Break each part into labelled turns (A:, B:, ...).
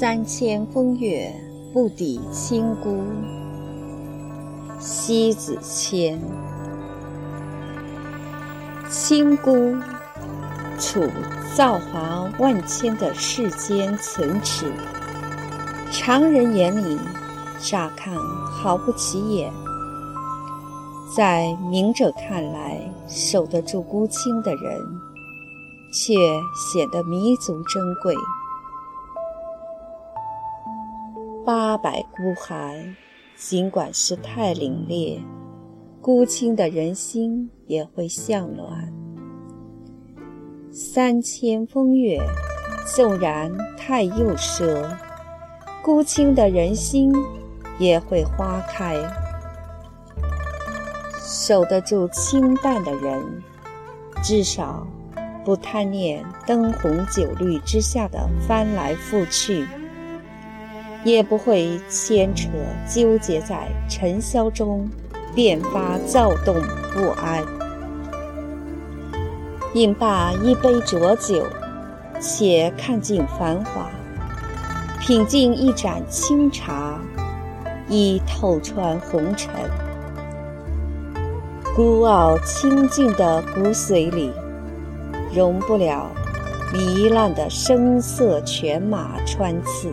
A: 三千风月不抵清孤，西子谦。清孤处造化万千的世间存尺，常人眼里乍看毫不起眼，在明者看来，守得住孤清的人，却显得弥足珍贵。八百孤寒，尽管是太凛冽，孤清的人心也会向暖；三千风月，纵然太幼奢，孤清的人心也会花开。守得住清淡的人，至少不贪恋灯红酒绿之下的翻来覆去。也不会牵扯纠结在尘嚣中，便发躁动不安。饮罢一杯浊酒，且看尽繁华；品尽一盏清茶，已透穿红尘。孤傲清静的骨髓里，容不了糜烂的声色犬马穿刺。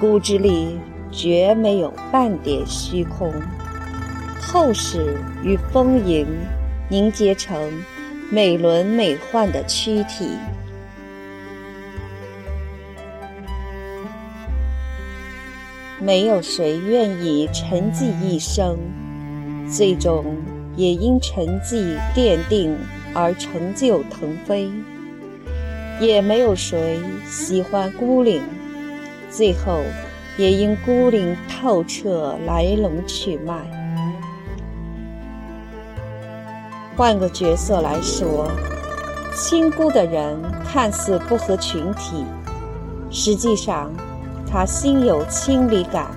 A: 骨子里绝没有半点虚空，透视与丰盈凝结成美轮美奂的躯体。没有谁愿意沉寂一生，最终也因沉寂奠定而成就腾飞；也没有谁喜欢孤零。最后，也因孤零透彻来龙去脉。换个角色来说，亲孤的人看似不合群体，实际上他心有亲离感。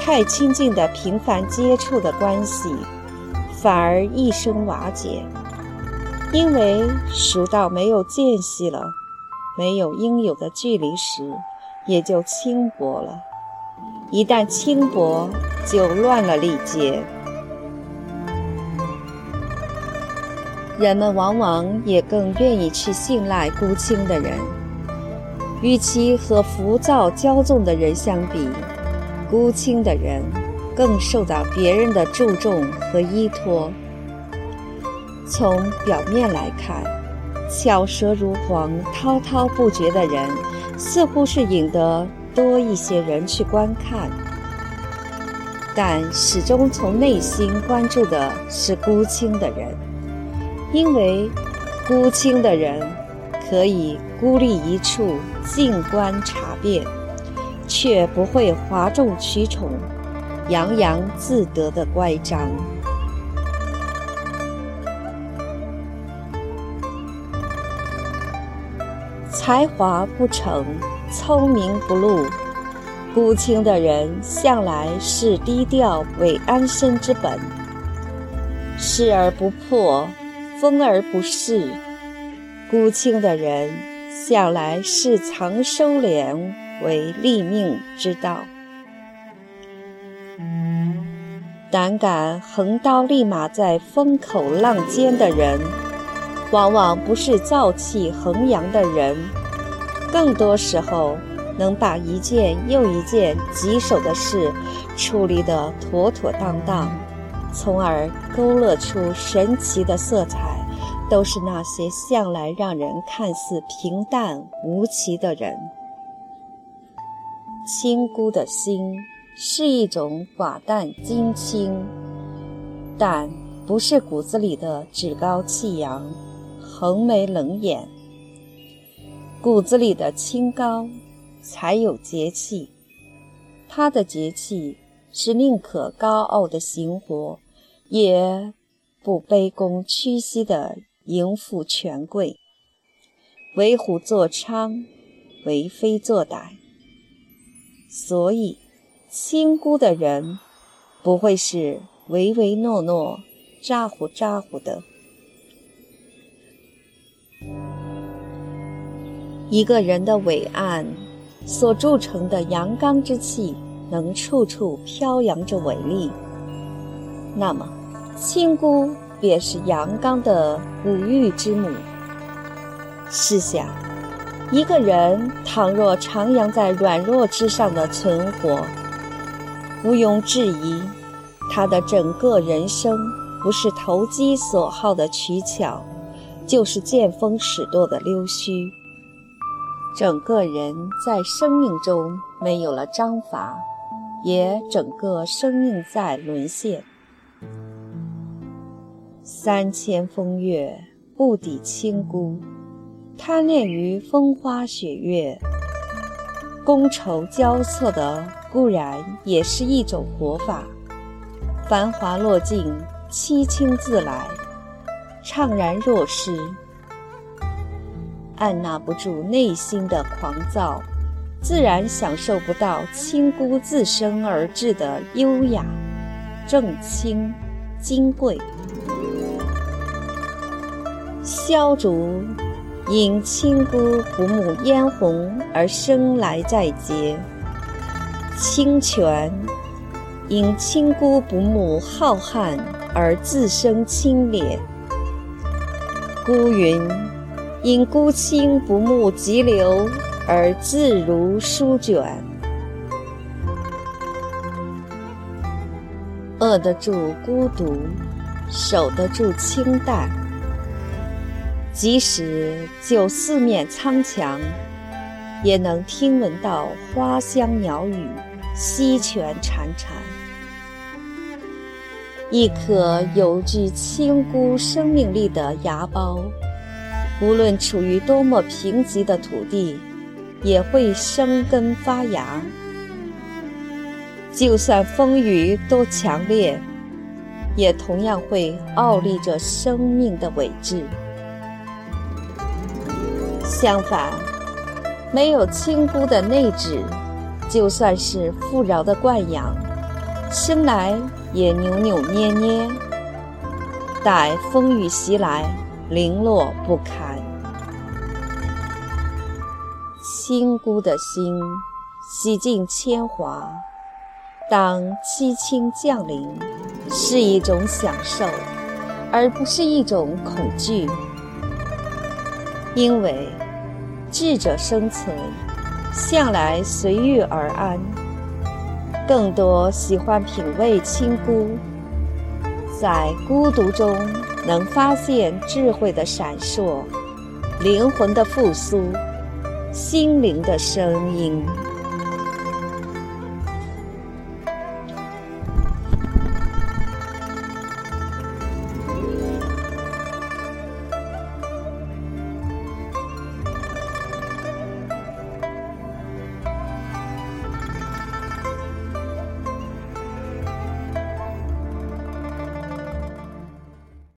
A: 太亲近的频繁接触的关系，反而一生瓦解，因为熟到没有间隙了，没有应有的距离时。也就轻薄了，一旦轻薄，就乱了礼节。人们往往也更愿意去信赖孤清的人，与其和浮躁骄纵的人相比，孤清的人更受到别人的注重和依托。从表面来看，巧舌如簧、滔滔不绝的人。似乎是引得多一些人去观看，但始终从内心关注的是孤清的人，因为孤清的人可以孤立一处，静观察变，却不会哗众取宠、洋洋自得的乖张。才华不成，聪明不露，孤清的人向来是低调为安身之本。视而不破，封而不恃，孤清的人向来是藏收敛为立命之道。胆敢横刀立马在风口浪尖的人。往往不是燥气横扬的人，更多时候能把一件又一件棘手的事处理得妥妥当当，从而勾勒出神奇的色彩，都是那些向来让人看似平淡无奇的人。清孤的心是一种寡淡精清，但不是骨子里的趾高气扬。横眉冷眼，骨子里的清高才有节气。他的节气是宁可高傲的行活，也不卑躬屈膝的迎附权贵。为虎作伥，为非作歹。所以，清孤的人不会是唯唯诺诺、咋呼咋呼的。一个人的伟岸所铸成的阳刚之气，能处处飘扬着伟力，那么亲姑便是阳刚的五育之母。试想，一个人倘若徜徉在软弱之上的存活，毋庸置疑，他的整个人生不是投机所好的取巧，就是见风使舵的溜须。整个人在生命中没有了章法，也整个生命在沦陷。三千风月不抵清孤。贪恋于风花雪月，觥筹交错的固然也是一种活法。繁华落尽，凄清自来，怅然若失。按捺不住内心的狂躁，自然享受不到清孤自生而至的优雅、正清、金贵。萧竹。因亲姑不慕嫣红而生来在劫，清泉因亲姑不慕浩瀚而自生清冽，孤云因孤清不慕急流而自如舒卷，扼得住孤独，守得住清淡。即使就四面苍墙，也能听闻到花香鸟语、溪泉潺潺。一颗有具清孤生命力的芽苞，无论处于多么贫瘠的土地，也会生根发芽。就算风雨多强烈，也同样会傲立着生命的伟志。相反，没有亲姑的内质，就算是富饶的惯养，生来也扭扭捏捏，待风雨袭来，零落不堪。清孤的心洗尽铅华，当凄清降临，是一种享受，而不是一种恐惧，因为。智者生存，向来随遇而安，更多喜欢品味清孤，在孤独中能发现智慧的闪烁，灵魂的复苏，心灵的声音。